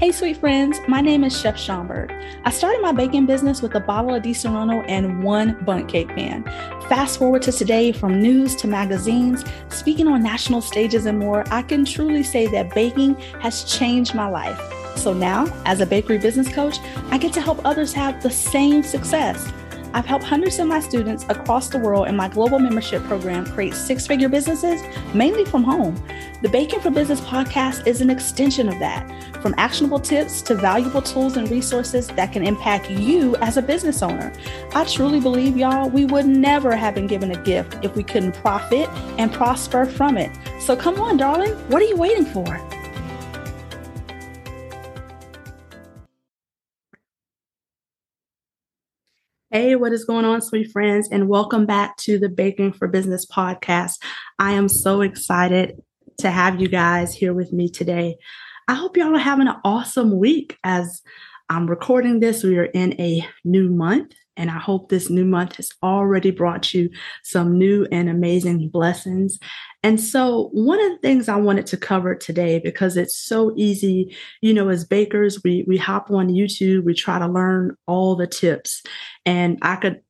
Hey, sweet friends, my name is Chef Schomburg. I started my baking business with a bottle of Disaronno and one Bundt cake pan. Fast forward to today, from news to magazines, speaking on national stages and more, I can truly say that baking has changed my life. So now, as a bakery business coach, I get to help others have the same success. I've helped hundreds of my students across the world in my global membership program create six figure businesses, mainly from home. The Baking for Business podcast is an extension of that, from actionable tips to valuable tools and resources that can impact you as a business owner. I truly believe, y'all, we would never have been given a gift if we couldn't profit and prosper from it. So come on, darling, what are you waiting for? Hey, what is going on, sweet friends? And welcome back to the Baking for Business podcast. I am so excited to have you guys here with me today. I hope y'all are having an awesome week as I'm recording this. We are in a new month, and I hope this new month has already brought you some new and amazing blessings. And so, one of the things I wanted to cover today, because it's so easy, you know, as bakers, we we hop on YouTube, we try to learn all the tips, and I could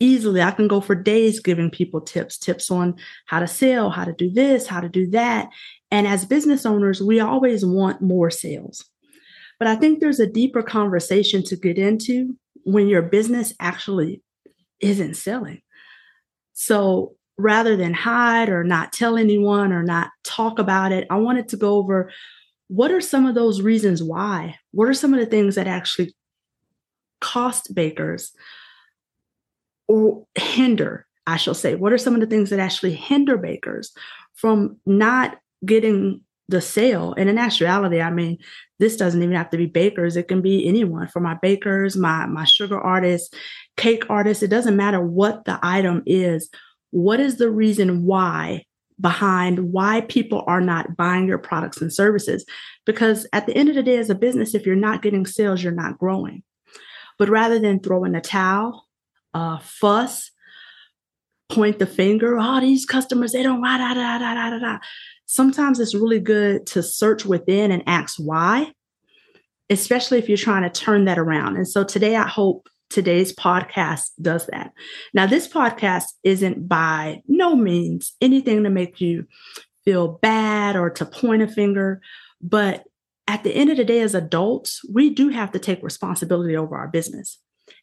easily i can go for days giving people tips tips on how to sell how to do this how to do that. And as business owners we always want more sales. But i think there's a deeper conversation to get into when your business actually isn't selling. So rather than hide or not tell anyone or not talk about it, I wanted to go over what are some of those reasons why? What are some of the things that actually cost bakers or hinder, I shall say, what are some of the things that actually hinder bakers from not getting the sale? And in actuality, I mean, this doesn't even have to be bakers. It can be anyone for my bakers, my, my sugar artists, cake artists. It doesn't matter what the item is what is the reason why behind why people are not buying your products and services? Because at the end of the day, as a business, if you're not getting sales, you're not growing. But rather than throwing a towel, uh, fuss, point the finger, oh, these customers, they don't, da, da, da, da, da, da. Sometimes it's really good to search within and ask why, especially if you're trying to turn that around. And so today, I hope today's podcast does that. Now, this podcast isn't by no means anything to make you feel bad or to point a finger, but at the end of the day, as adults, we do have to take responsibility over our business.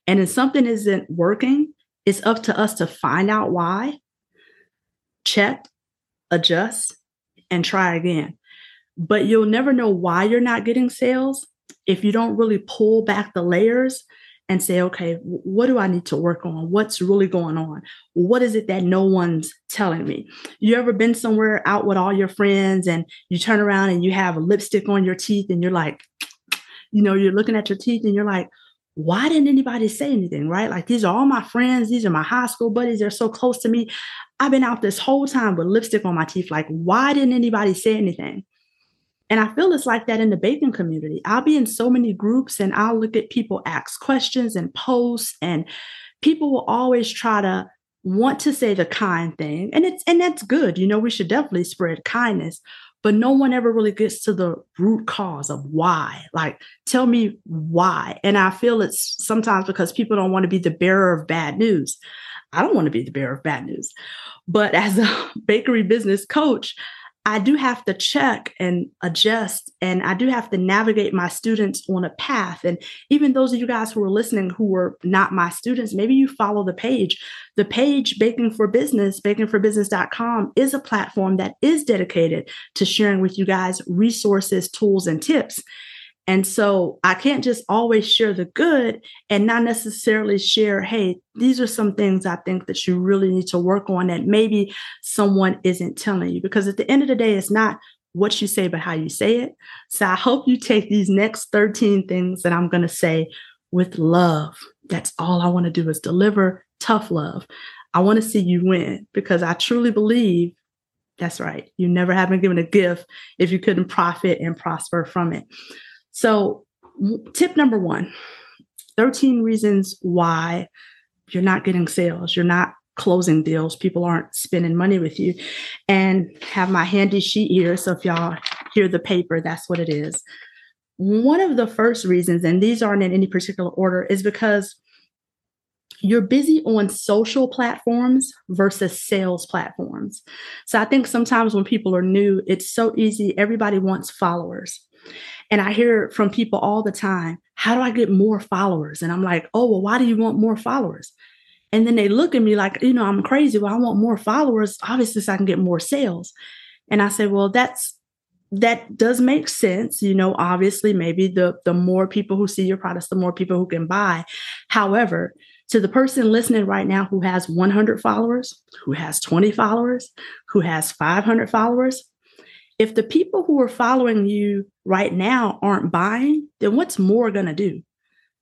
And if something isn't working, it's up to us to find out why, check, adjust, and try again. But you'll never know why you're not getting sales if you don't really pull back the layers and say, okay, what do I need to work on? What's really going on? What is it that no one's telling me? You ever been somewhere out with all your friends and you turn around and you have a lipstick on your teeth and you're like, you know, you're looking at your teeth and you're like, why didn't anybody say anything? Right? Like, these are all my friends. These are my high school buddies. They're so close to me. I've been out this whole time with lipstick on my teeth. Like, why didn't anybody say anything? And I feel it's like that in the baking community. I'll be in so many groups and I'll look at people ask questions and posts, and people will always try to want to say the kind thing. And it's and that's good. You know, we should definitely spread kindness, but no one ever really gets to the root cause of why. Like, tell me why. And I feel it's sometimes because people don't want to be the bearer of bad news. I don't want to be the bearer of bad news. But as a bakery business coach, I do have to check and adjust, and I do have to navigate my students on a path. And even those of you guys who are listening who were not my students, maybe you follow the page. The page, Baking for Business, bakingforbusiness.com, is a platform that is dedicated to sharing with you guys resources, tools, and tips. And so I can't just always share the good and not necessarily share, hey, these are some things I think that you really need to work on that maybe someone isn't telling you. Because at the end of the day, it's not what you say, but how you say it. So I hope you take these next 13 things that I'm going to say with love. That's all I want to do is deliver tough love. I want to see you win because I truly believe that's right. You never have been given a gift if you couldn't profit and prosper from it. So, tip number one 13 reasons why you're not getting sales, you're not closing deals, people aren't spending money with you. And have my handy sheet here. So, if y'all hear the paper, that's what it is. one of the first reasons, and these aren't in any particular order, is because you're busy on social platforms versus sales platforms. So I think sometimes when people are new, it's so easy. Everybody wants followers. And I hear from people all the time, how do I get more followers? And I'm like, oh, well, why do you want more followers? And then they look at me like, you know, I'm crazy. Well, I want more followers, obviously, so I can get more sales. And I say, well, that's that does make sense you know obviously maybe the the more people who see your products the more people who can buy however to the person listening right now who has 100 followers who has 20 followers who has 500 followers if the people who are following you right now aren't buying then what's more going to do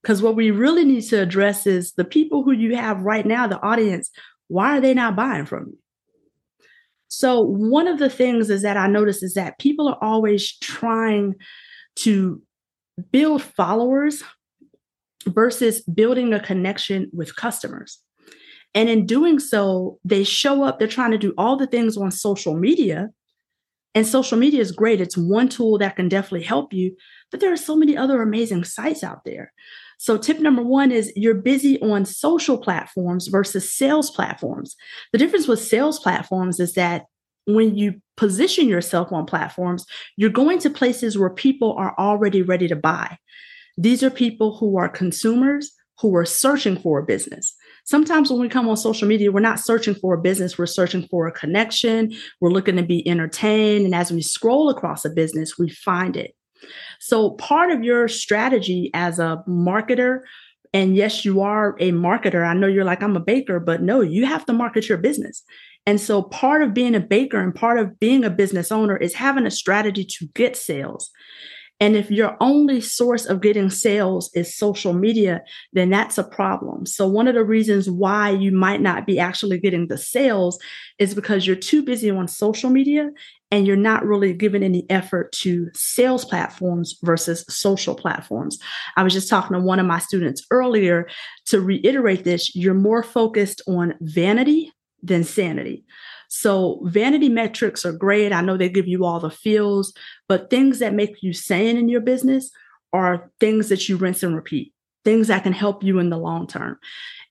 because what we really need to address is the people who you have right now the audience why are they not buying from you so, one of the things is that I notice is that people are always trying to build followers versus building a connection with customers. And in doing so, they show up, they're trying to do all the things on social media. And social media is great. It's one tool that can definitely help you, but there are so many other amazing sites out there. So, tip number one is you're busy on social platforms versus sales platforms. The difference with sales platforms is that when you position yourself on platforms, you're going to places where people are already ready to buy. These are people who are consumers who are searching for a business. Sometimes when we come on social media, we're not searching for a business, we're searching for a connection. We're looking to be entertained. And as we scroll across a business, we find it. So, part of your strategy as a marketer, and yes, you are a marketer. I know you're like, I'm a baker, but no, you have to market your business. And so, part of being a baker and part of being a business owner is having a strategy to get sales. And if your only source of getting sales is social media, then that's a problem. So, one of the reasons why you might not be actually getting the sales is because you're too busy on social media and you're not really giving any effort to sales platforms versus social platforms. I was just talking to one of my students earlier to reiterate this you're more focused on vanity than sanity. So vanity metrics are great. I know they give you all the feels, but things that make you sane in your business are things that you rinse and repeat, things that can help you in the long term.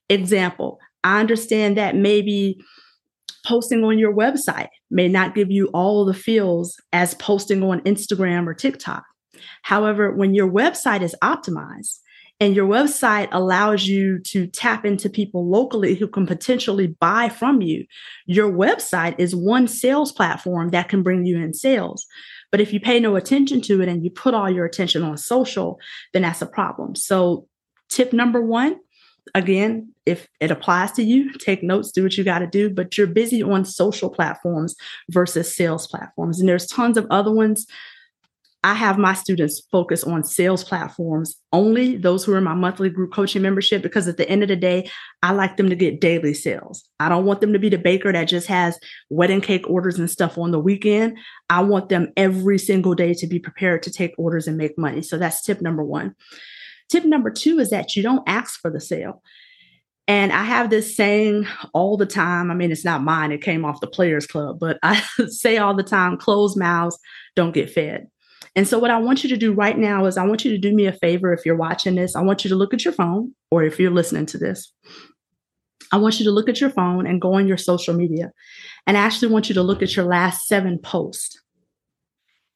Example, I understand that maybe posting on your website may not give you all the feels as posting on Instagram or TikTok. However, when your website is optimized, and your website allows you to tap into people locally who can potentially buy from you. Your website is one sales platform that can bring you in sales. But if you pay no attention to it and you put all your attention on social, then that's a problem. So, tip number one again, if it applies to you, take notes, do what you got to do, but you're busy on social platforms versus sales platforms. And there's tons of other ones. I have my students focus on sales platforms only, those who are in my monthly group coaching membership, because at the end of the day, I like them to get daily sales. I don't want them to be the baker that just has wedding cake orders and stuff on the weekend. I want them every single day to be prepared to take orders and make money. So that's tip number one. Tip number two is that you don't ask for the sale. And I have this saying all the time. I mean, it's not mine, it came off the Players Club, but I say all the time closed mouths don't get fed. And so, what I want you to do right now is I want you to do me a favor if you're watching this. I want you to look at your phone or if you're listening to this. I want you to look at your phone and go on your social media. And I actually want you to look at your last seven posts.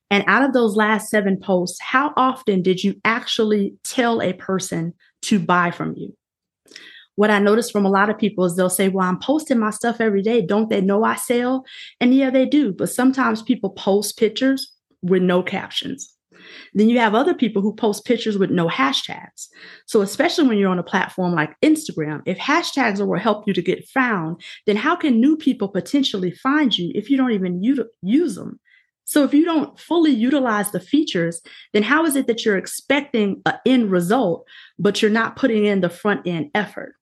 And out of those last seven posts, how often did you actually tell a person to buy from you? What I notice from a lot of people is they'll say, Well, I'm posting my stuff every day. Don't they know I sell? And yeah, they do. But sometimes people post pictures with no captions. Then you have other people who post pictures with no hashtags. So, especially when you're on a platform like Instagram, if hashtags will help you to get found, then how can new people potentially find you if you don't even use them? So, if you don't fully utilize the features, then how is it that you're expecting an end result, but you're not putting in the front end effort?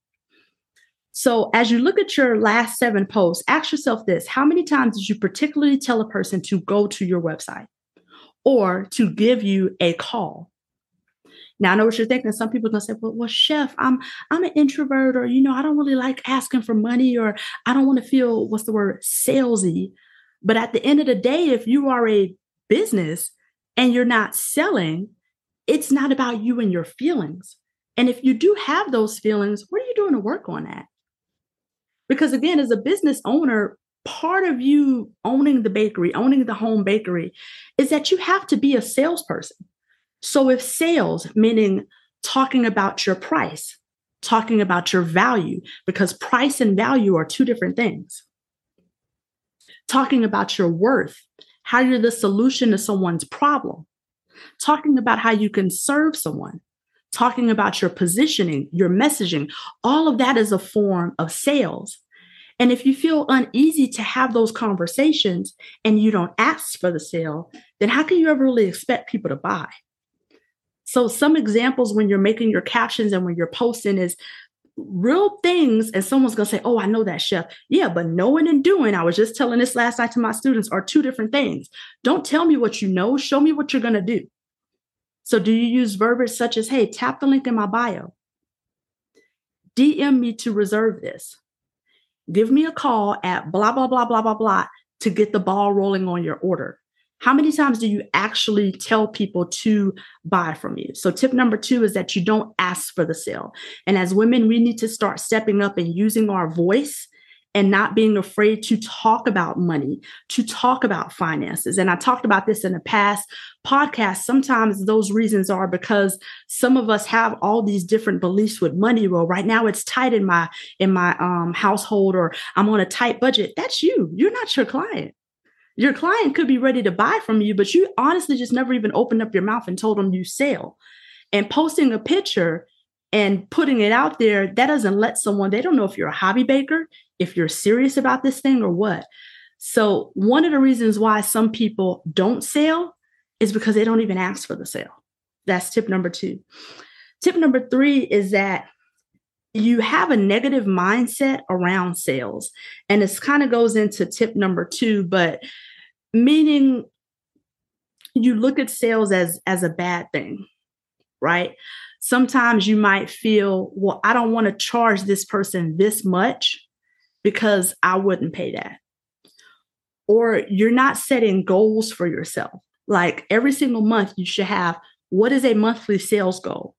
So, as you look at your last seven posts, ask yourself this How many times did you particularly tell a person to go to your website? Or to give you a call. Now I know what you're thinking. Some people are gonna say, "Well, well, chef, I'm I'm an introvert, or you know, I don't really like asking for money, or I don't want to feel what's the word salesy." But at the end of the day, if you are a business and you're not selling, it's not about you and your feelings. And if you do have those feelings, what are you doing to work on that? Because again, as a business owner, part of you owning the bakery, owning the home bakery, is that you have to be a salesperson. So if sales, meaning talking about your price, talking about your value, because price and value are two different things. Talking about your worth, how you're the solution to someone's problem. Talking about how you can serve someone. Talking about your positioning, your messaging. All of that is a form of sales. And if you feel uneasy to have those conversations and you don't ask for the sale, then how can you ever really expect people to buy? So, some examples when you're making your captions and when you're posting is real things. And someone's to say, Oh, I know that chef. Yeah, but knowing and doing, I was just telling this last night to my students, are two different things. Don't tell me what you know, show me what you're to do. So, do you use verbiage such as, Hey, tap the link in my bio? DM me to reserve this. Give me a call at blah, blah, blah, blah, blah, blah to get the ball rolling on your order. How many times do you actually tell people to buy from you? So, tip number two is that you don't ask for the sale. And as women, we need to start stepping up and using our voice and not being afraid to talk about money, to talk about finances. And I talked about this in a past podcast. Sometimes those reasons are because some of us have all these different beliefs with money. Well, right now it's tight in my in my um, household, or I'm on a tight budget. That's you. You're not your client. Your client could be ready to buy from you, but you honestly just never even opened up your mouth and told them you sell. And posting a picture and putting it out there, that doesn't let someone, they don't know if you're a hobby baker, if you're serious about this thing or what. So, one of the reasons why some people don't sell is because they don't even ask for the sale. That's tip number two. Tip number three is that you have a negative mindset around sales. And this kind of goes into tip number two, but meaning you look at sales as as a bad thing, right? Sometimes you might feel, well, I don't want to charge this person this much because I wouldn't pay that. Or you're not setting goals for yourself. Like every single month, you should have what is a monthly sales goal?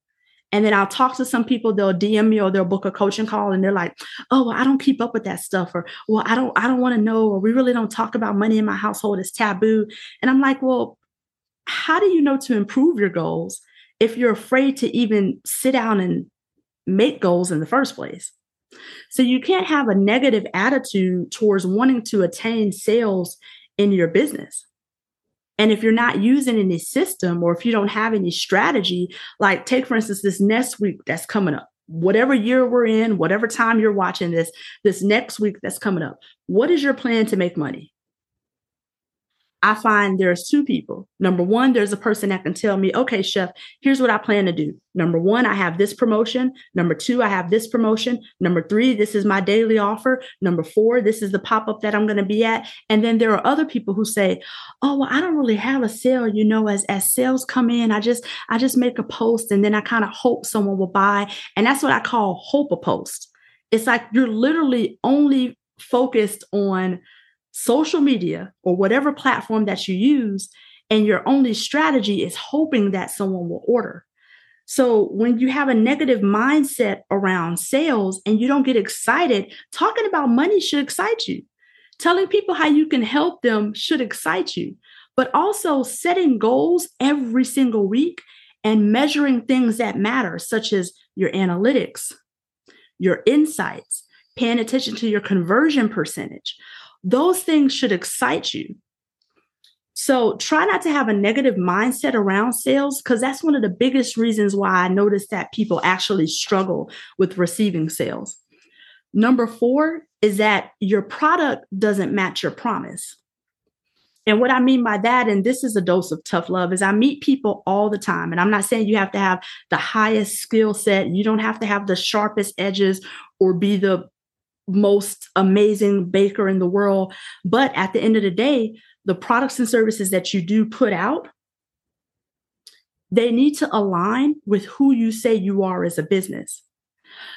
And then I'll talk to some people, they'll DM me or they'll book a coaching call and they're like, oh, well, I don't keep up with that stuff. Or, well, I don't, I don't want to know, or we really don't talk about money in my household. It's taboo. And I'm like, well, how do you know to improve your goals if you're afraid to even sit down and make goals in the first place? So you can't have a negative attitude towards wanting to attain sales in your business. And if you're not using any system or if you don't have any strategy, like take, for instance, this next week that's coming up, whatever year we're in, whatever time you're watching this, this next week that's coming up, what is your plan to make money? I find there's two people. Number one, there's a person that can tell me, okay, chef, here's what I plan to do. Number one, I have this promotion. Number two, I have this promotion. Number three, this is my daily offer. Number four, this is the pop up that I'm going to be at. And then there are other people who say, oh, well, I don't really have a sale. You know, as, as sales come in, I just, I just make a post and then I kind of hope someone will buy. And that's what I call hope a post. It's like you're literally only focused on social media or whatever platform that you use, and your only strategy is hoping that someone will order. So when you have a negative mindset around sales and you don't get excited, talking about money should excite you. Telling people how you can help them should excite you. But also setting goals every single week and measuring things that matter, such as your analytics, your insights, paying attention to your conversion percentage, those things should excite you. So try not to have a negative mindset around sales because that's one of the biggest reasons why I noticed that people actually struggle with receiving sales. Number four is that your product doesn't match your promise. And what I mean by that, and this is a dose of tough love, is I meet people all the time. And I'm not saying you have to have the highest skill set, you don't have to have the sharpest edges or be the most amazing baker in the world. But at the end of the day, the products and services that you do put out, they need to align with who you say you are as a business.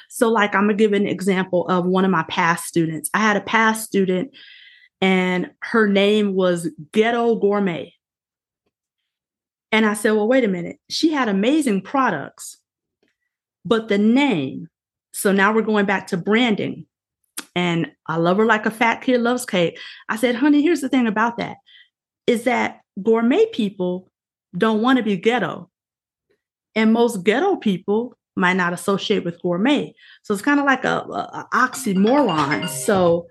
So, like, I'm gonna give an example of one of my past students. I had a past student, and her name was Ghetto Gourmet. And I said, well, wait a minute. She had amazing products, but the name. So now we're going back to branding. And I love her like a fat kid loves cake. I said, honey, here's the thing about that is that gourmet people don't want to be ghetto. And most ghetto people might not associate with gourmet. So it's kind of like a, a, a oxymoron. So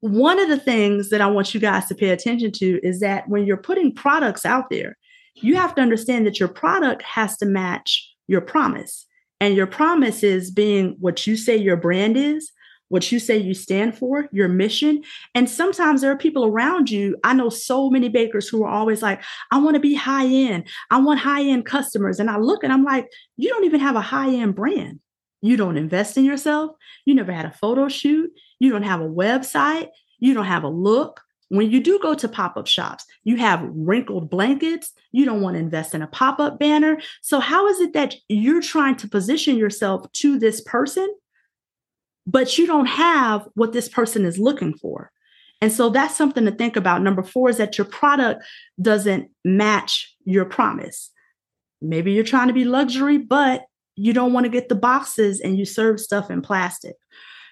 one of the things that I want you guys to pay attention to is that when you're putting products out there, you have to understand that your product has to match your promise. And your promise is being what you say your brand is, what you say you stand for, your mission. And sometimes there are people around you. I know so many bakers who are always like, I want to be high end. I want high end customers. And I look and I'm like, you don't even have a high end brand. You don't invest in yourself. You never had a photo shoot. You don't have a website. You don't have a look. When you do go to pop up shops, you have wrinkled blankets. You don't want to invest in a pop up banner. So, how is it that you're trying to position yourself to this person but you don't have what this person is looking for. And so that's something to think about. Number four is that your product doesn't match your promise. Maybe you're trying to be luxury, but you don't want to get the boxes and you serve stuff in plastic.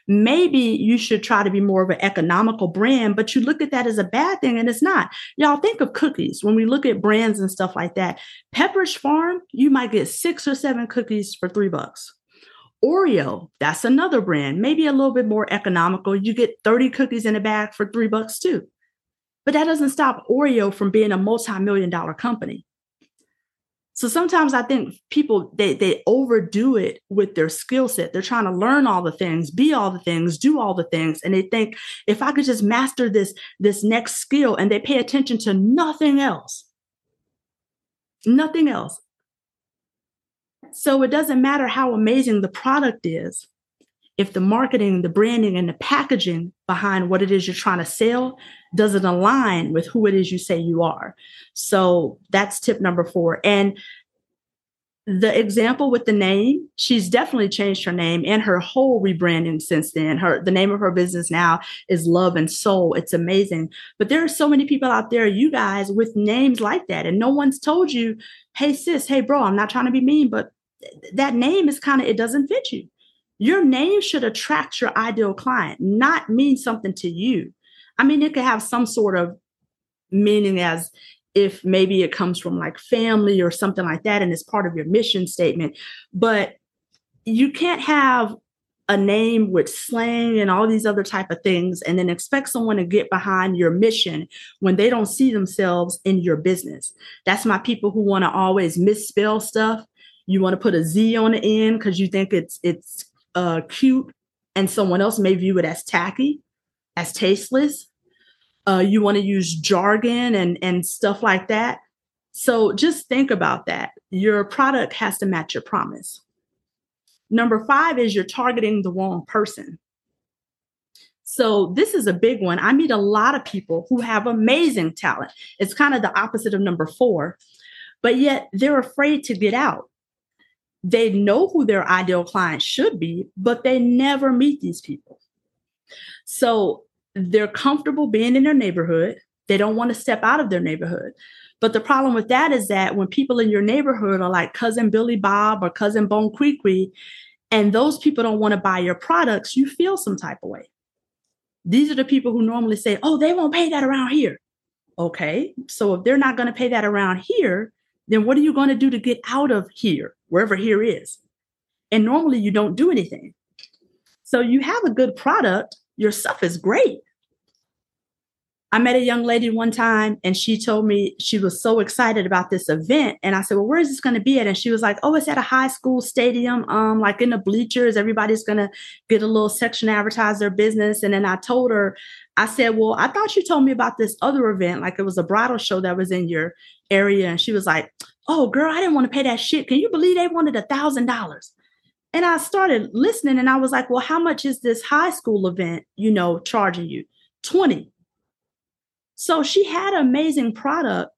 Maybe you should try to be more of an economical brand, but you look at that as a bad thing and it's not. Y'all think of cookies when we look at brands and stuff like that. Pepperidge Farm, you might get six or seven cookies for three bucks. Oreo, that's another brand, maybe a little bit more economical. You get 30 cookies in a bag for three bucks too. But that doesn't stop Oreo from being a multi-million dollar company. So sometimes I think people they they overdo it with their skill set. They're trying to learn all the things, be all the things, do all the things, and they think if I could just master this this next skill, and they pay attention to nothing else, nothing else. So it doesn't matter how amazing the product is. If the marketing, the branding, and the packaging behind what it is you're trying to sell doesn't align with who it is you say you are. So that's tip number four. And the example with the name, she's definitely changed her name and her whole rebranding since then. Her the name of her business now is Love and Soul. It's amazing. But there are so many people out there, you guys, with names like that, and no one's told you, hey sis, hey bro, I'm not trying to be mean, but that name is kind of it doesn't fit you. Your name should attract your ideal client, not mean something to you. I mean, it could have some sort of meaning as if maybe it comes from like family or something like that and it's part of your mission statement but you can't have a name with slang and all these other type of things and then expect someone to get behind your mission when they don't see themselves in your business that's my people who want to always misspell stuff you want to put a Z on the end because you think it's it's uh, cute, and someone else may view it as tacky, as tasteless. Uh, you want to use jargon and and stuff like that. So just think about that. Your product has to match your promise. Number five is you're targeting the wrong person. So this is a big one. I meet a lot of people who have amazing talent. It's kind of the opposite of number four, but yet they're afraid to get out they know who their ideal client should be, but they never meet these people. So they're comfortable being in their neighborhood. They don't want to step out of their neighborhood. But the problem with that is that when people in your neighborhood are like cousin Billy Bob or cousin Bon Qui and those people don't want to buy your products, you feel some type of way. These are the people who normally say, oh, they won't pay that around here. Okay. So if they're not going to pay that around here, then what are you going to do to get out of here, wherever here is? And normally you don't do anything. So you have a good product, your stuff is great. I met a young lady one time and she told me she was so excited about this event. And I said, Well, where is this going to be at? And she was like, Oh, it's at a high school stadium, um, like in the bleachers. Everybody's going to get a little section advertise their business. And then I told her, I said, Well, I thought you told me about this other event, like it was a bridal show that was in your area. And she was like, Oh, girl, I didn't want to pay that shit. Can you believe they wanted a thousand dollars? And I started listening and I was like, Well, how much is this high school event, you know, charging you? 20. So she had an amazing product,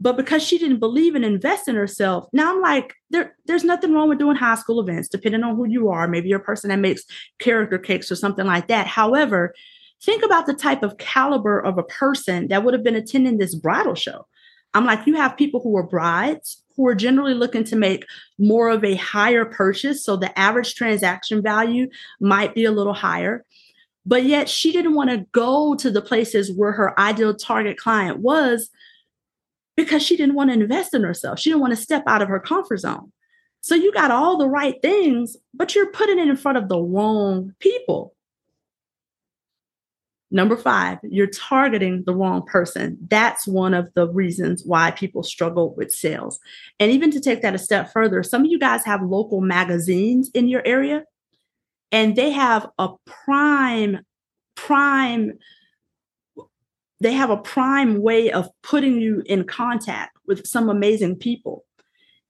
but because she didn't believe and invest in herself, now I'm like, there, there's nothing wrong with doing high school events, depending on who you are. Maybe you're a person that makes character cakes or something like that. However, think about the type of caliber of a person that would have been attending this bridal show. I'm like, you have people who are brides who are generally looking to make more of a higher purchase. So the average transaction value might be a little higher. But yet she didn't want to go to the places where her ideal target client was because she didn't want to invest in herself. She didn't want to step out of her comfort zone. So you got all the right things, but you're putting it in front of the wrong people. Number five, you're targeting the wrong person. That's one of the reasons why people struggle with sales. And even to take that a step further, some of you guys have local magazines in your area, and they have a prime, prime, they have a prime way of putting you in contact with some amazing people.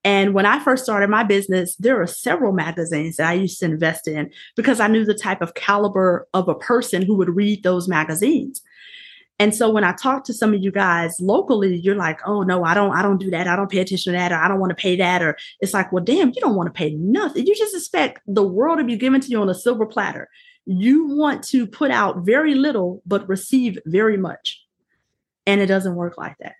And when I first started my business, there were several magazines that I used to invest in because I knew the type of caliber of a person who would read those magazines. And so when I talk to some of you guys locally, you're like, "Oh no, I don't I don't do that. I don't pay attention to that or I don't want to pay that or it's like, "Well, damn, you don't want to pay nothing. You just expect the world to be given to you on a silver platter. You want to put out very little but receive very much." And it doesn't work like that.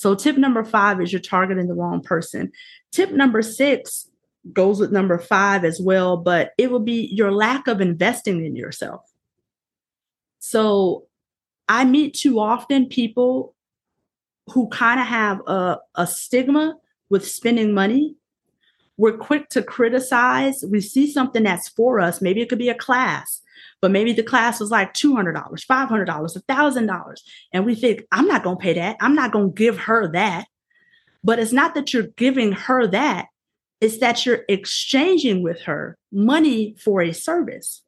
So, tip number five is you're targeting the wrong person. Tip number six goes with number five as well, but it will be your lack of investing in yourself. So, I meet too often people who kind of have a, a stigma with spending money. We're quick to criticize. We see something that's for us. Maybe it could be a class but maybe the class was like $200, $500, $1,000. And we think, I'm not going to pay that. I'm not going to give her that. But it's not that you're giving her that, it's that you're exchanging with her money for a service.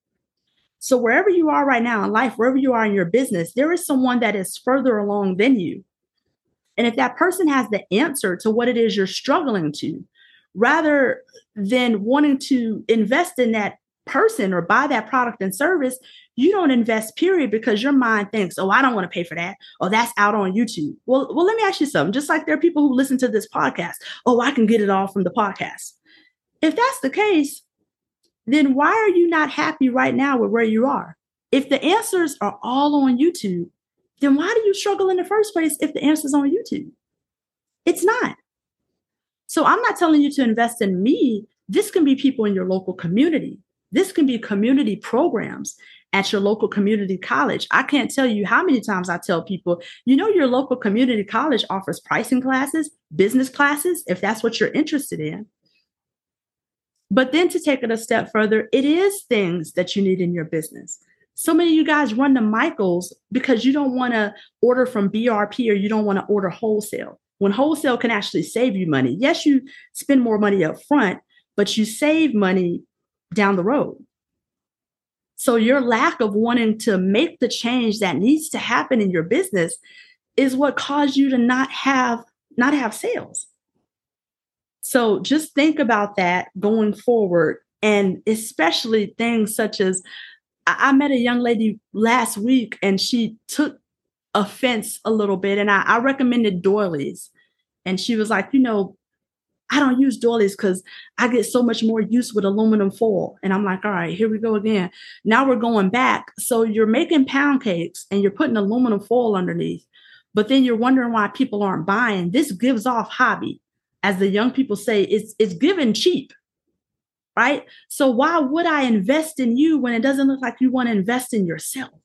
So wherever you are right now in life, wherever you are in your business, there is someone that is further along than you. And if that person has the answer to what it is you're struggling to, rather than wanting to invest in that person or buy that product and service, you don't invest, period, because your mind thinks, oh, I don't want to pay for that. Oh, that's out on YouTube. Well, well, let me ask you something. Just like there are people who listen to this podcast, oh, I can get it all from the podcast. If that's the case, then why are you not happy right now with where you are? If the answers are all on YouTube, then why do you struggle in the first place if the answer's on YouTube? It's not. So I'm not telling you to invest in me. This can be people in your local community. This can be community programs at your local community college. I can't tell you how many times I tell people, you know, your local community college offers pricing classes, business classes, if that's what you're interested in. But then to take it a step further, it is things that you need in your business. So many of you guys run to Michael's because you don't want to order from BRP or you don't want to order wholesale. When wholesale can actually save you money. Yes, you spend more money up front, but you save money down the road. So your lack of wanting to make the change that needs to happen in your business is what caused you to not have not have sales. So just think about that going forward and especially things such as I, met a young lady last week and she took offense a little bit and I, I recommended doilies and she was like, you know, I don't use doilies because I get so much more use with aluminum foil. And I'm like, all right, here we go again. Now we're going back. So you're making pound cakes and you're putting aluminum foil underneath, but then you're wondering why people aren't buying. This gives off hobby. As the young people say, it's it's given cheap. Right. So why would I invest in you when it doesn't look like you want to invest in yourself?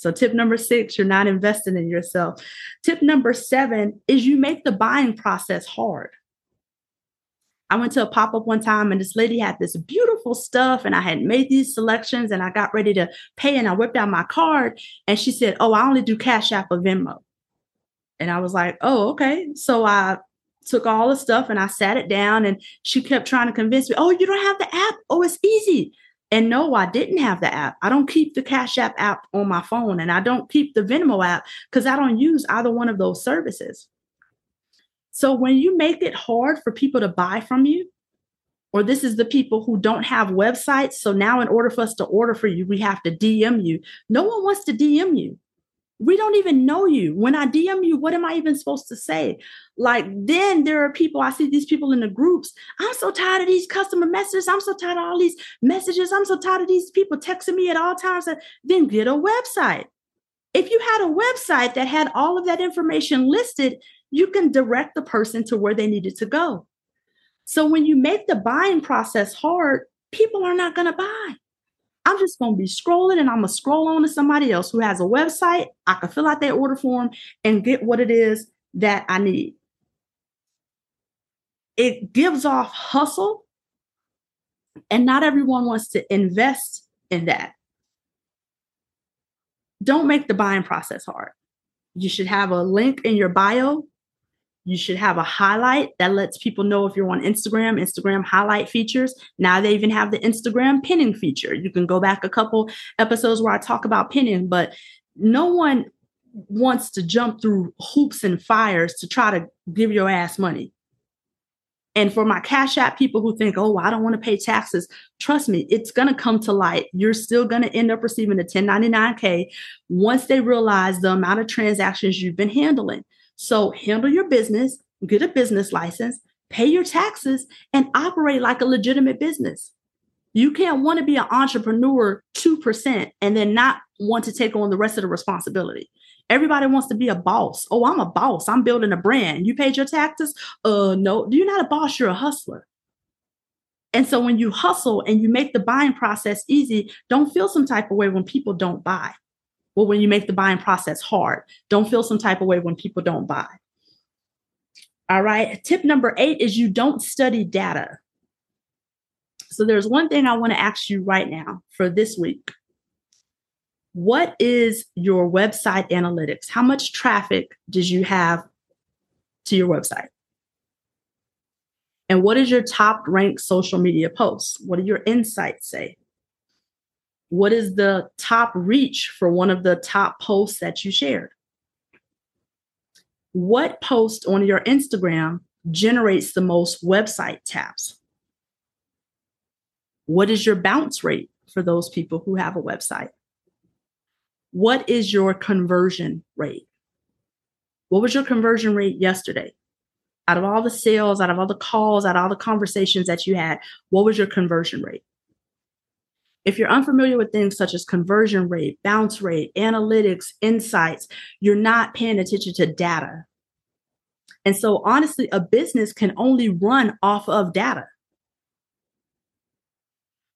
So, tip number six, you're not investing in yourself. Tip number seven is you make the buying process hard. I went to a pop up one time and this lady had this beautiful stuff, and I had made these selections and I got ready to pay. And I whipped out my card and she said, Oh, I only do Cash App or Venmo. And I was like, Oh, okay. So I took all the stuff and I sat it down and she kept trying to convince me, Oh, you don't have the app? Oh, it's easy. And no, I didn't have the app. I don't keep the Cash App app on my phone and I don't keep the Venmo app because I don't use either one of those services. So when you make it hard for people to buy from you, or this is the people who don't have websites. So now, in order for us to order for you, we have to DM you. No one wants to DM you we don't even know you. When I DM you, what am I even supposed to say? Like, then there are people, I see these people in the groups. I'm so tired of these customer messages. I'm so tired of all these messages. I'm so tired of these people texting me at all times. Then get a website. If you had a website that had all of that information listed, you can direct the person to where they needed to go. So when you make the buying process hard, people are not going to buy. I'm just going to be scrolling and I'm going to scroll on to somebody else who has a website. I can fill out their order form and get what it is that I need. It gives off hustle, and not everyone wants to invest in that. Don't make the buying process hard. You should have a link in your bio you should have a highlight that lets people know if you're on Instagram, Instagram highlight features. Now they even have the Instagram pinning feature. You can go back a couple episodes where I talk about pinning, but no one wants to jump through hoops and fires to try to give your ass money. And for my Cash App people who think, oh, I don't want to pay taxes, trust me, it's going to come to light. You're still going to end up receiving a 1099K once they realize the amount of transactions you've been handling. So handle your business, get a business license, pay your taxes, and operate like a legitimate business. You can't want to be an entrepreneur 2% and then not want to take on the rest of the responsibility. Everybody wants to be a boss. Oh, I'm a boss. I'm building a brand. You paid your taxes? Uh no, you're not a boss, you're a hustler. And so when you hustle and you make the buying process easy, don't feel some type of way when people don't buy. Well, when you make the buying process hard, don't feel some type of way when people don't buy. All right. Tip number eight is you don't study data. So there's one thing I want to ask you right now for this week. What is your website analytics? How much traffic did you have to your website? And what is your top ranked social media posts? What do your insights say? What is the top reach for one of the top posts that you shared? What post on your Instagram generates the most website taps? What is your bounce rate for those people who have a website? What is your conversion rate? What was your conversion rate yesterday? Out of all the sales, out of all the calls, out of all the conversations that you had, what was your conversion rate? If you're unfamiliar with things such as conversion rate, bounce rate, analytics, insights, you're not paying attention to data. And so, honestly, a business can only run off of data.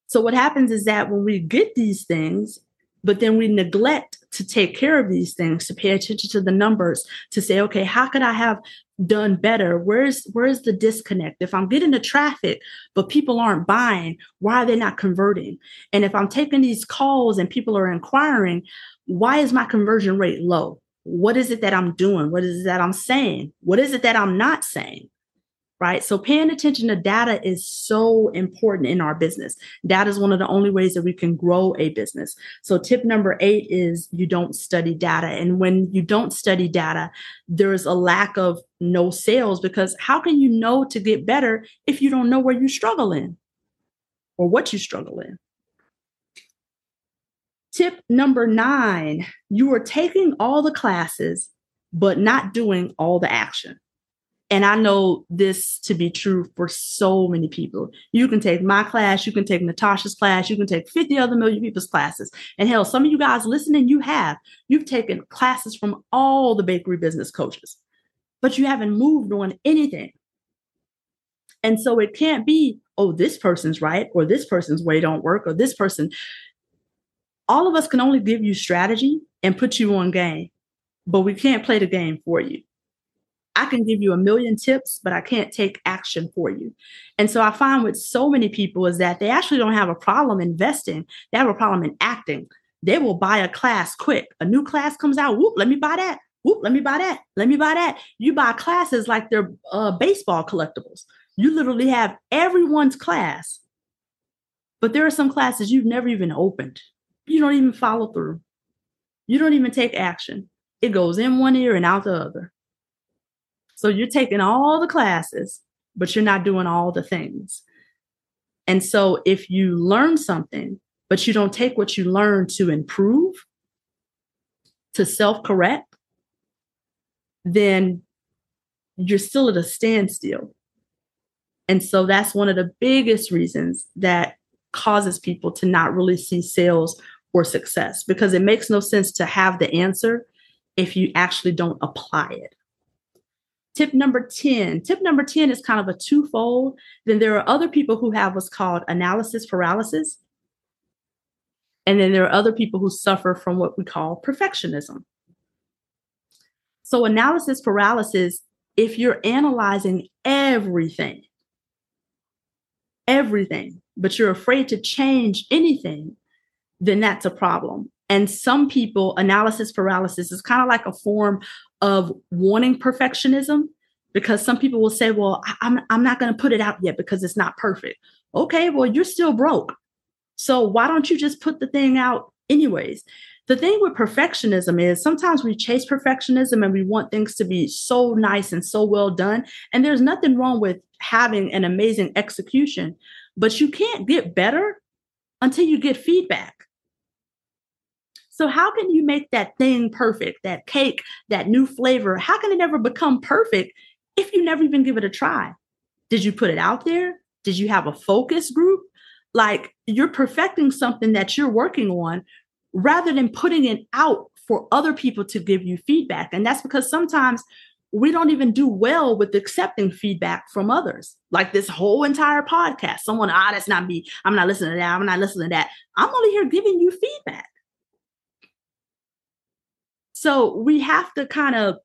So, what happens is that when we get these things, but then we neglect to take care of these things, to pay attention to the numbers, to say, okay, how could I have done better? Where's where's the disconnect? If I'm getting the traffic, but people aren't buying, why are they not converting? And if I'm taking these calls and people are inquiring, why is my conversion rate low? What is it that I'm doing? What is it that I'm saying? What is it that I'm not saying? Right? So paying attention to data is so important in our business. Data is one of the only ways that we can grow a business. So tip number eight is you don't study data. And when you don't study data, there's a lack of no sales because how can you know to get better if you don't know where you struggle in or what you struggle in? Tip number nine, you are taking all the classes, but not doing all the action. And I know this to be true for so many people. You can take my class, you can take Natasha's class, you can take 50 other million people's classes. And hell, some of you guys listening, you have. You've taken classes from all the bakery business coaches, but you haven't moved on anything. And so it can't be, oh, this person's right, or this person's way don't work, or this person. All of us can only give you strategy and put you on game, but we can't play the game for you. I can give you a million tips, but I can't take action for you. And so I find with so many people is that they actually don't have a problem investing, they have a problem in acting. They will buy a class quick. A new class comes out, whoop, let me buy that. Whoop, let me buy that. Let me buy that. You buy classes like they're uh, baseball collectibles. You literally have everyone's class. But there are some classes you've never even opened. You don't even follow through. You don't even take action. It goes in one ear and out the other. So you're taking all the classes, but you're not doing all the things. And so if you learn something, but you don't take what you learn to improve, to self correct, then you're still at a standstill. And so that's one of the biggest reasons that causes people to not really see sales or success because it makes no sense to have the answer if you actually don't apply it. Tip number 10. Tip number 10 is kind of a twofold. Then there are other people who have what's called analysis paralysis. And then there are other people who suffer from what we call perfectionism. So, analysis paralysis, if you're analyzing everything, everything, but you're afraid to change anything, then that's a problem. And some people, analysis paralysis is kind of like a form of wanting perfectionism because some people will say, well, I'm, I'm not going to put it out yet because it's not perfect. Okay, well, you're still broke. So why don't you just put the thing out anyways? The thing with perfectionism is sometimes we chase perfectionism and we want things to be so nice and so well done. And there's nothing wrong with having an amazing execution, but you can't get better until you get feedback. So, how can you make that thing perfect, that cake, that new flavor? How can it ever become perfect if you never even give it a try? Did you put it out there? Did you have a focus group? Like you're perfecting something that you're working on rather than putting it out for other people to give you feedback. And that's because sometimes we don't even do well with accepting feedback from others. Like this whole entire podcast, someone, ah, that's not me. I'm not listening to that. I'm not listening to that. I'm only here giving you feedback. So we have to kind of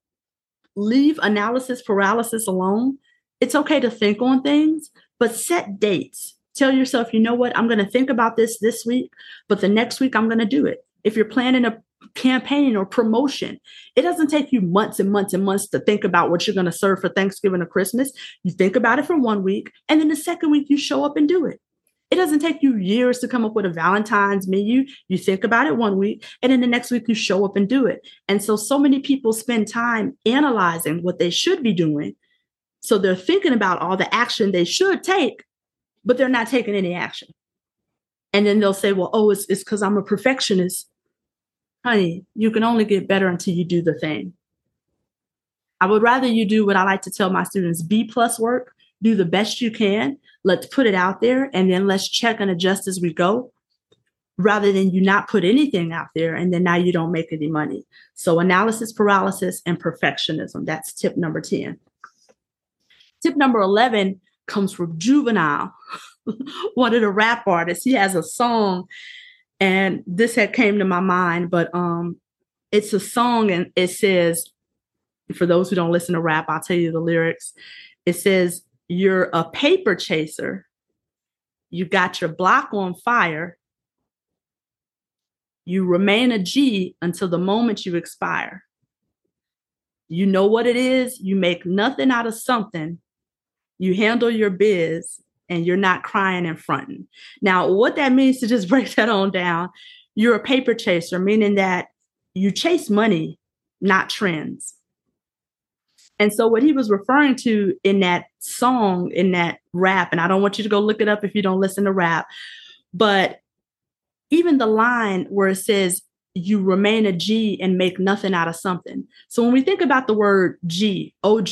leave analysis paralysis alone. It's okay to think on things, but set dates. Tell yourself, you know what, I'm going to think about this this week, but the next week I'm going to do it. If you're planning a campaign or promotion, it doesn't take you months and months and months to think about what you're going to serve for Thanksgiving or Christmas. You think about it for one week, and then the second week you show up and do it. It doesn't take you years to come up with a Valentine's menu. You think about it one week, and then the next week you show up and do it. And so, so many people spend time analyzing what they should be doing. So they're thinking about all the action they should take, but they're not taking any action. And then they'll say, well, oh, it's because I'm a perfectionist. Honey, you can only get better until you do the thing. I would rather you do what I like to tell my students B plus work, do the best you can, let's put it out there and then let's check and adjust as we go rather than you not put anything out there and then now you don't make any money. So analysis paralysis and perfectionism. That's tip number 10. Tip number 11 comes from Juvenile, one of the rap artists. He has a song and this had came to my mind, but um it's a song and it says for those who don't listen to rap, I'll tell you the lyrics. It says you're a paper chaser, you got your block on fire, you remain a G until the moment you expire. You know what it is, you make nothing out of something, you handle your biz, and you're not crying and fronting. Now, what that means to just break that on down, you're a paper chaser, meaning that you chase money, not trends. And so, what he was referring to in that song, in that rap, and I don't want you to go look it up if you don't listen to rap, but even the line where it says, you remain a G and make nothing out of something. So, when we think about the word G, OG,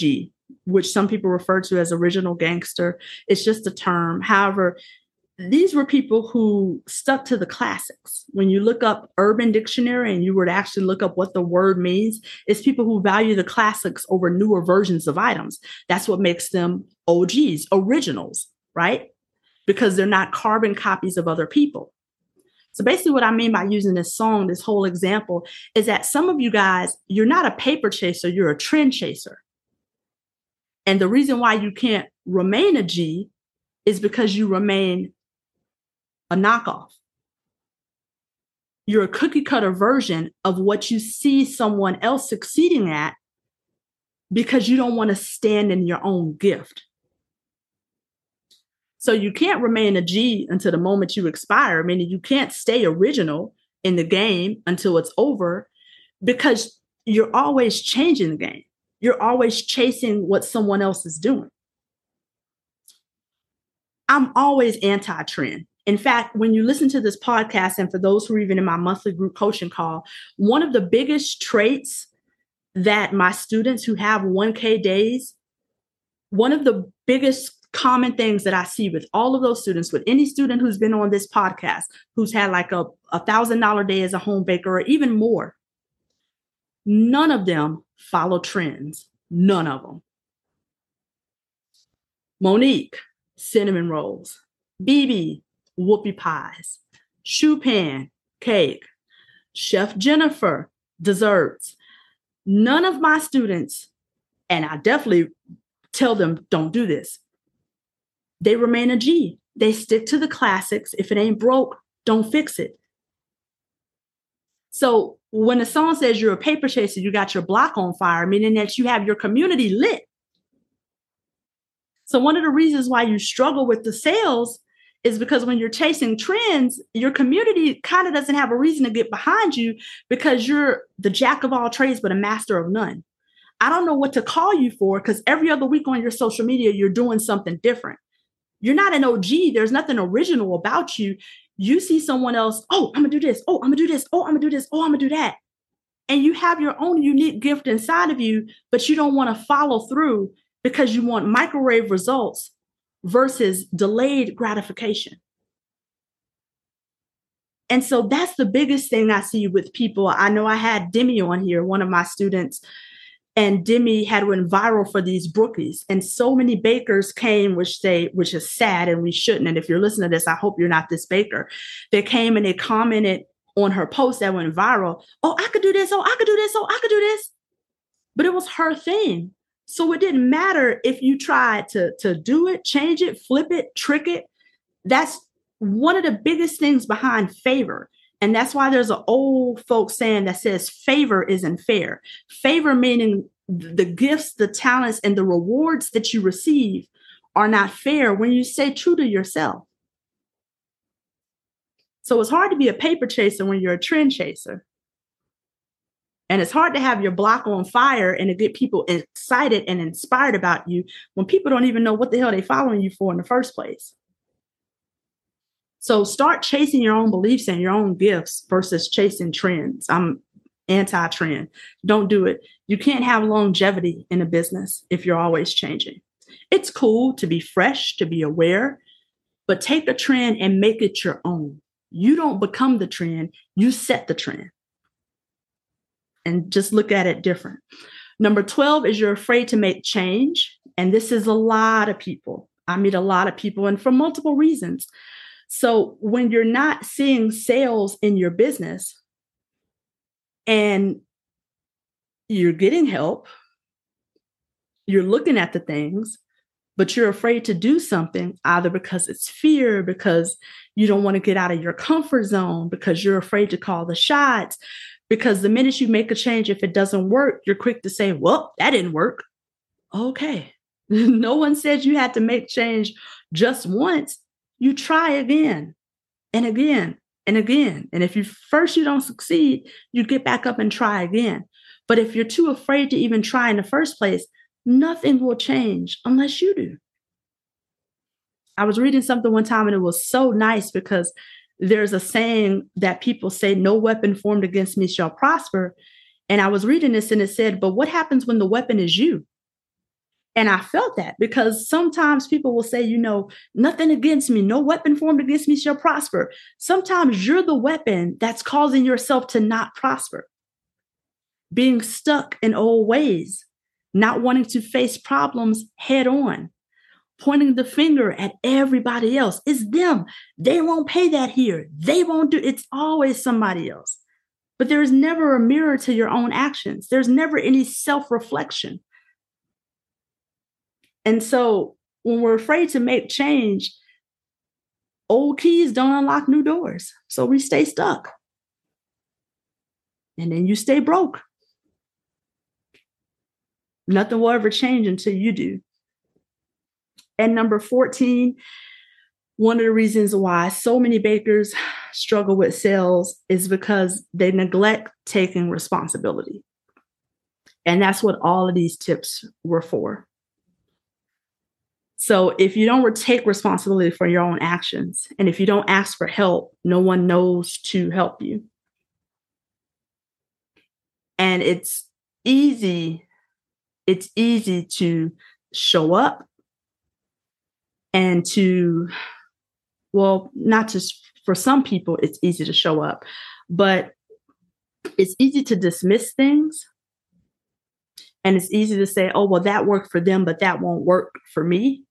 which some people refer to as original gangster, it's just a term. However, these were people who stuck to the classics. When you look up Urban Dictionary and you were to actually look up what the word means, it's people who value the classics over newer versions of items. That's what makes them OGs, originals, right? Because they're not carbon copies of other people. So basically, what I mean by using this song, this whole example, is that some of you guys, you're not a paper chaser, you're a trend chaser. And the reason why you can't remain a G is because you remain a knockoff. You're a cookie cutter version of what you see someone else succeeding at because you don't want to stand in your own gift. So you can't remain a G until the moment you expire, meaning you can't stay original in the game until it's over because you're always changing the game. You're always chasing what someone else is doing. I'm always anti trend. In fact, when you listen to this podcast, and for those who are even in my monthly group coaching call, one of the biggest traits that my students who have 1K days, one of the biggest common things that I see with all of those students, with any student who's been on this podcast, who's had like a, a thousand dollar day as a home baker or even more. None of them follow trends. None of them. Monique, cinnamon rolls. BB, whoopie pies. Shoe pan, cake. Chef Jennifer, desserts. None of my students, and I definitely tell them don't do this, they remain a G. They stick to the classics. If it ain't broke, don't fix it. So when the song says you're a paper chaser, you got your block on fire, meaning that you have your community lit. So one of the reasons why you struggle with the sales is because when you're chasing trends, your community kind of doesn't have a reason to get behind you because you're the jack of all trades, but a master of none. I don't know what to call you for because every other week on your social media, you're doing something different. You're not an OG. There's nothing original about you. You see someone else, oh, I'm gonna do this. Oh, I'm gonna do this. Oh, I'm gonna do this. Oh, I'm gonna do that. And you have your own unique gift inside of you, but you don't want to follow through because you want microwave results versus delayed gratification. And so that's the biggest thing I see with people. I know I had Demi on here, one of my students, and Demi had went viral for these brookies. And so many bakers came, which they, which is sad, and we shouldn't. And if you're listening to this, I hope you're not this baker. They came and they commented on her post that went viral. Oh, I could do this. Oh, I could do this. Oh, I could do this. But it was her thing. So it didn't matter if you tried to, to do it, change it, flip it, trick it. That's one of the biggest things behind favor and that's why there's an old folk saying that says favor isn't fair. Favor meaning the gifts, the talents, and the rewards that you receive are not fair when you stay true to yourself. So it's hard to be a paper chaser when you're a trend chaser. And it's hard to have your block on fire and to get people excited and inspired about you when people don't even know what the hell they're following you for in the first place. So start chasing your own beliefs and your own gifts versus chasing trends. I'm anti trend. Don't do it. You can't have longevity in a business if you're always changing. It's cool to be fresh, to be aware, but take a trend and make it your own. You don't become the trend, you set the trend. And just look at it different. Number 12 is you're afraid to make change. And this is a lot of people. I meet a lot of people, and for multiple reasons. So when you're not seeing sales in your business and you're getting help, you're looking at the things, but you're afraid to do something either because it's fear, because you don't want to get out of your comfort zone, because you're afraid to call the shots. Because the minute you make a change, if it doesn't work, you're quick to say, Well, that didn't work. Okay. no one said you had to make change just once you try again and again and again. And if you first you don't succeed, you get back up and try again. But if you're too afraid to even try in the first place, nothing will change unless you do. I was reading something one time and it was so nice because there's a saying that people say, No weapon formed against me shall prosper. And I was reading this and it said, But what happens when the weapon is you? And I felt that because sometimes people will say, you know, nothing against me, no weapon formed against me shall prosper. Sometimes you're the weapon that's causing yourself to not prosper. Being stuck in old ways, not wanting to face problems head on, pointing the finger at everybody else. It's them. They won't pay that here. They won't do it's always somebody else. But there's never a mirror to your own actions. There's never any self-reflection. And so when we're afraid to make change, old keys don't unlock new doors. So we stay stuck. And then you stay broke. Nothing will ever change until you do. And number 14, one of the reasons why so many bakers struggle with sales is because they neglect taking responsibility. And that's what all of these tips were for. So if you don't take responsibility for your own actions, and if you don't ask for help, no one knows to help you. And it's easy, it's easy to show up and to, well, not just for some people, it's easy to show up, but it's easy to dismiss things. And it's easy to say, oh, well, that worked for them, but that won't work for me.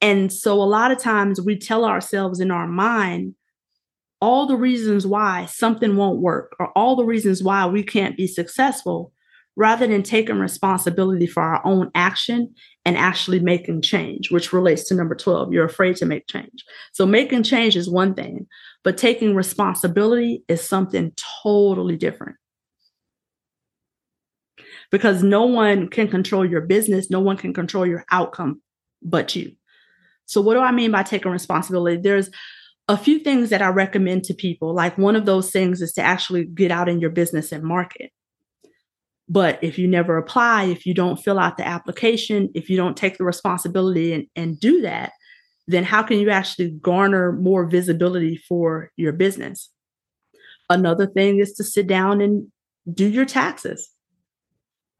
And so a lot of times we tell ourselves in our mind all the reasons why something won't work or all the reasons why we can't be successful rather than taking responsibility for our own action and actually making change, which relates to number 12. You're afraid to make change. So, making change is one thing, but taking responsibility is something totally different. Because no one can control your business, no one can control your outcome but you. So, what do I mean by taking responsibility? There's a few things that I recommend to people. Like, one of those things is to actually get out in your business and market. But if you never apply, if you don't fill out the application, if you don't take the responsibility and, and do that, then how can you actually garner more visibility for your business? Another thing is to sit down and do your taxes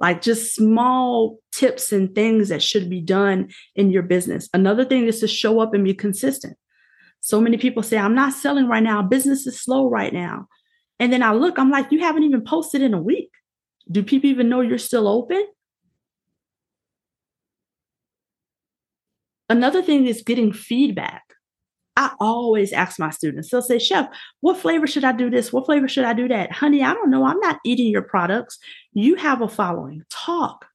like just small tips and things that should be done in your business. Another thing is to show up and be consistent. So many people say, I'm not selling right now. Business is slow right now. And then I look, I'm like, you haven't even posted in a week. Do people even know you're still open? Another thing is getting feedback. I always ask my students, they'll say, Chef, what flavor should I do this? What flavor should I do that? Honey, I don't know. I'm not eating your products. You have a following. Talk.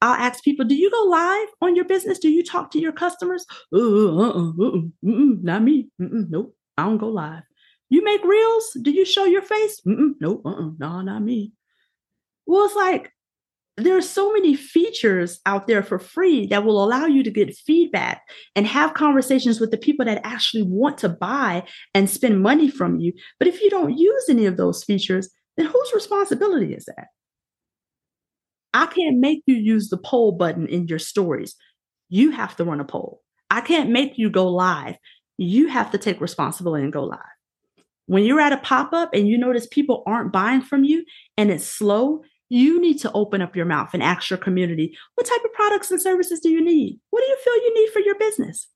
I'll ask people, do you go live on your business? Do you talk to your customers? Uh, uh, uh, not me. Mm-mm, nope. I don't go live. You make reels? Do you show your face? Mm-mm, nope. Uh-uh. No, not me. Well, it's like there are so many features out there for free that will allow you to get feedback and have conversations with the people that actually want to buy and spend money from you. But if you don't use any of those features, then whose responsibility is that? I can't make you use the poll button in your stories. You have to run a poll. I can't make you go live. You have to take responsibility and go live. When you're at a pop up and you notice people aren't buying from you and it's slow, you need to open up your mouth and ask your community what type of products and services do you need? What do you feel you need for your business?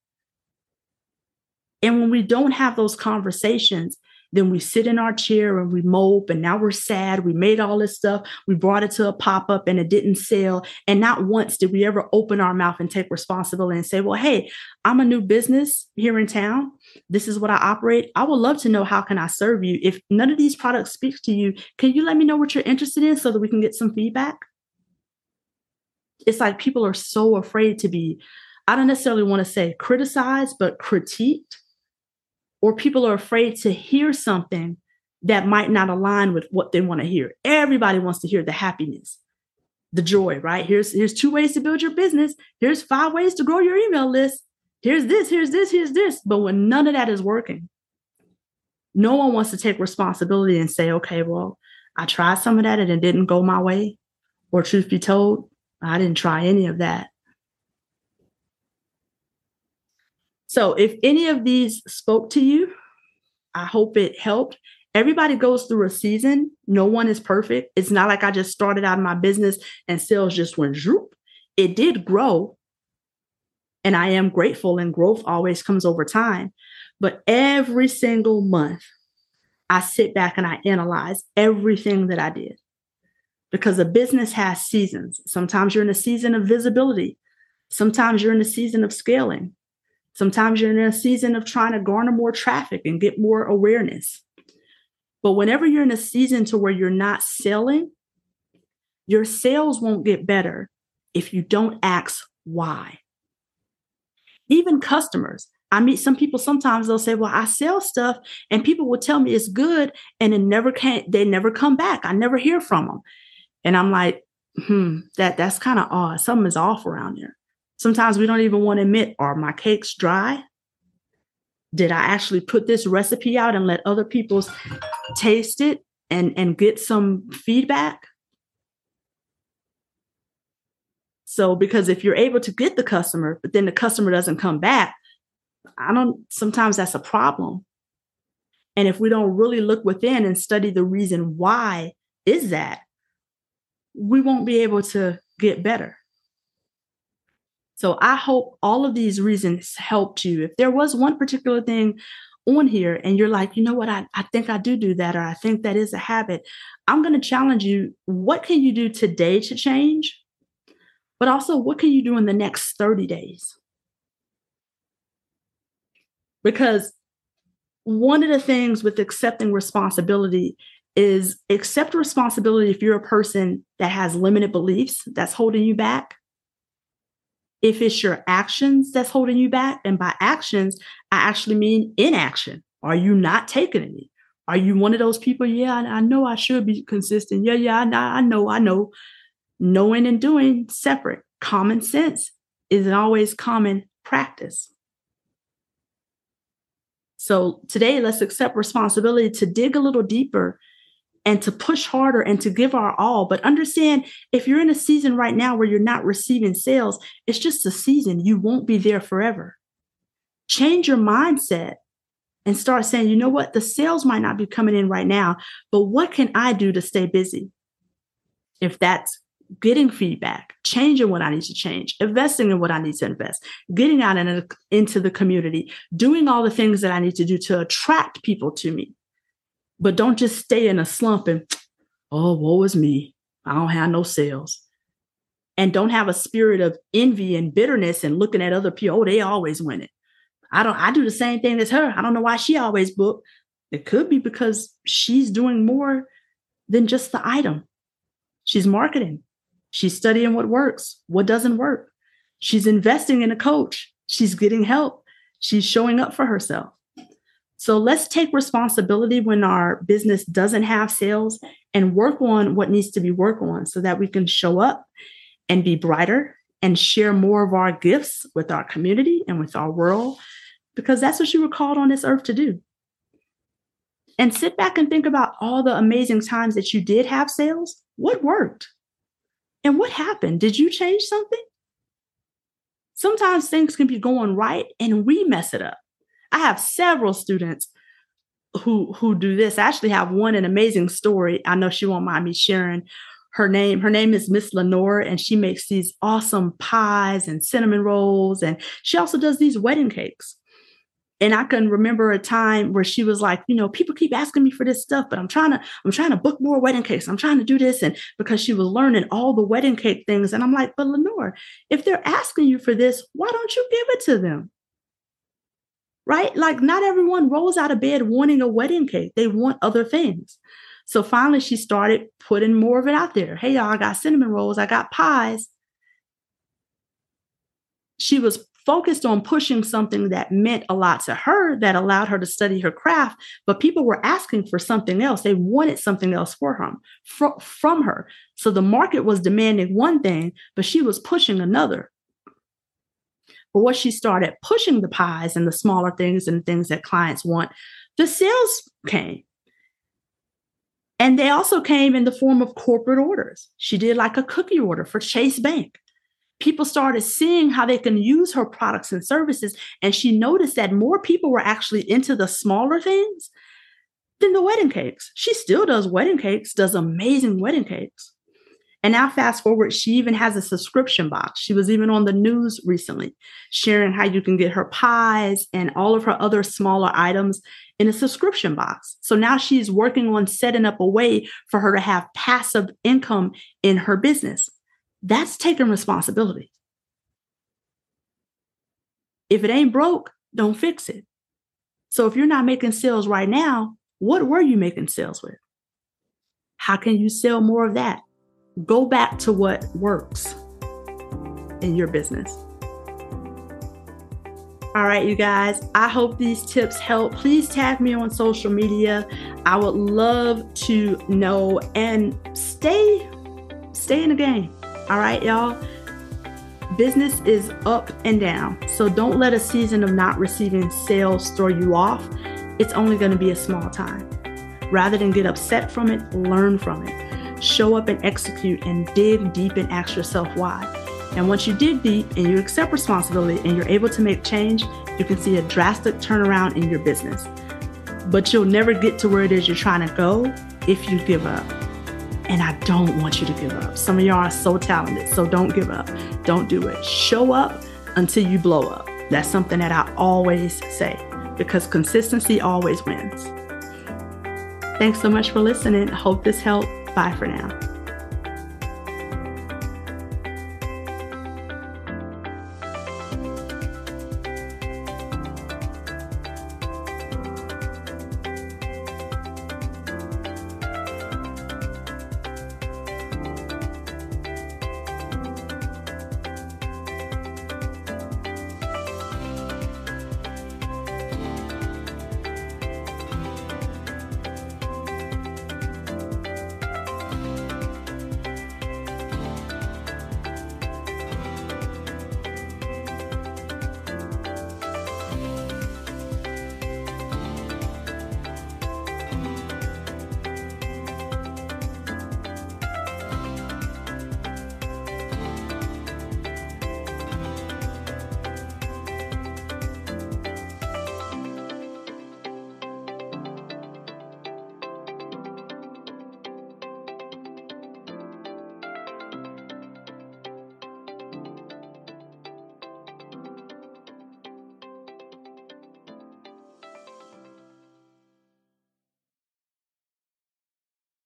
And when we don't have those conversations, then we sit in our chair and we mope, and now we're sad. We made all this stuff. We brought it to a pop up and it didn't sell. And not once did we ever open our mouth and take responsibility and say, Well, hey, I'm a new business here in town. This is what I operate. I would love to know how can I serve you. If none of these products speak to you, can you let me know what you're interested in so that we can get some feedback? It's like people are so afraid to be, I don't necessarily want to say criticized, but critiqued or people are afraid to hear something that might not align with what they want to hear. Everybody wants to hear the happiness, the joy, right? Here's here's two ways to build your business. Here's five ways to grow your email list. Here's this, here's this, here's this. But when none of that is working, no one wants to take responsibility and say, okay, well, I tried some of that and it didn't go my way. Or truth be told, I didn't try any of that. So if any of these spoke to you, I hope it helped. Everybody goes through a season. No one is perfect. It's not like I just started out my business and sales just went zoop. It did grow. And I am grateful, and growth always comes over time. But every single month, I sit back and I analyze everything that I did because a business has seasons. Sometimes you're in a season of visibility, sometimes you're in a season of scaling, Sometimes you're in a season of trying to garner more traffic and get more awareness. But whenever you're in a season to where you're not selling, your sales won't get better if you don't ask why. Even customers, I meet some people sometimes they'll say, Well, I sell stuff, and people will tell me it's good, and it never can they never come back. I never hear from them. And I'm like, hmm, that that's kind of odd. Something is off around there. Sometimes we don't even want to admit, are my cakes dry? Did I actually put this recipe out and let other people taste it and, and get some feedback? So, because if you're able to get the customer, but then the customer doesn't come back, I don't, sometimes that's a problem. And if we don't really look within and study the reason why is that, we won't be able to get better. So I hope all of these reasons helped you. If there was one particular thing on here and you're like, you know what, I, I think I do do that, or I think that is a habit, I'm going to challenge you. What can you do today to change? But also, what can you do in the next 30 days? Because one of the things with accepting responsibility is accept responsibility if you're a person that has limited beliefs that's holding you back if it's your actions that's holding you back, and by actions, I actually mean inaction. Are you not taking any? Are you one of those people? Yeah, I, know I should be consistent. Yeah, yeah, I, I know, I know. Knowing and doing separate. Common sense isn't always common practice. So today, let's accept responsibility to dig a little deeper and to push harder and to give our all. But understand if you're in a season right now where you're not receiving sales, it's just a season. You won't be there forever. Change your mindset and start saying, you know what? The sales might not be coming in right now, but what can I do to stay busy? If that's getting feedback, changing what I need to change, investing in what I need to invest, getting out in a, into the community, doing all the things that I need to do to attract people to me but don't just stay in a slump and, oh, woe is me. I don't have no sales. And don't have a spirit of envy and bitterness and looking at other people. Oh, they always win it. I don't, I do the same thing as her. I don't know why she always book. It could be because she's doing more than just the item. She's marketing. She's studying what works, what doesn't work. She's investing in a coach. She's getting help. She's showing up for herself. So let's take responsibility when our business doesn't have sales and work on what needs to be worked on so that we can show up and be brighter and share more of our gifts with our community and with our world, because that's what you were called on this earth to do. And sit back and think about all the amazing times that you did have sales. What worked? And what happened? Did you change something? Sometimes things can be going right and we mess it up. I have several students who who do this. I actually have one an amazing story. I know she won't mind me sharing her name. Her name is Miss Lenore, and she makes these awesome pies and cinnamon rolls, and she also does these wedding cakes. And I can remember a time where she was like, you know, people keep asking me for this stuff, but I'm trying to, I'm trying to book more wedding cakes. I'm trying to do this. And because she was learning all the wedding cake things. And I'm like, but Lenore, if they're asking you for this, why don't you give it to them? Right? Like, not everyone rolls out of bed wanting a wedding cake, they want other things. So finally, she started putting more of it out there. Hey, y'all, I got cinnamon rolls, I got pies. She was focused on pushing something that meant a lot to her, that allowed her to study her craft. But people were asking for something else. They wanted something else for her, from her. So the market was demanding one thing, but she was pushing another. But once she started pushing the pies and the smaller things and things that clients want, the sales came. And they also came in the form of corporate orders. She did like a cookie order for Chase Bank. People started seeing how they can use her products and services. And she noticed that more people were actually into the smaller things than the wedding cakes. She still does wedding cakes, does amazing wedding cakes. And now, fast forward, she even has a subscription box. She was even on the news recently, sharing how you can get her pies and all of her other smaller items in a subscription box. So now she's working on setting up a way for her to have passive income in her business. That's taking responsibility. If it ain't broke, don't fix it. So if you're not making sales right now, what were you making sales with? How can you sell more of that? Go back to what works in your business. All right, you guys, I hope these tips help. Please tag me on social media. I would love to know and stay stay in the game. All right, y'all. Business is up and down. So don't let a season of not receiving sales throw you off. It's only going to be a small time. Rather than get upset from it, learn from it show up and execute and dig deep and ask yourself why. And once you dig deep and you accept responsibility and you're able to make change, you can see a drastic turnaround in your business. But you'll never get to where it is you're trying to go if you give up. And I don't want you to give up. Some of y'all are so talented, so don't give up. Don't do it. Show up, until you blow up. That's something that I always say because consistency always wins. Thanks so much for listening. Hope this helped. Bye for now.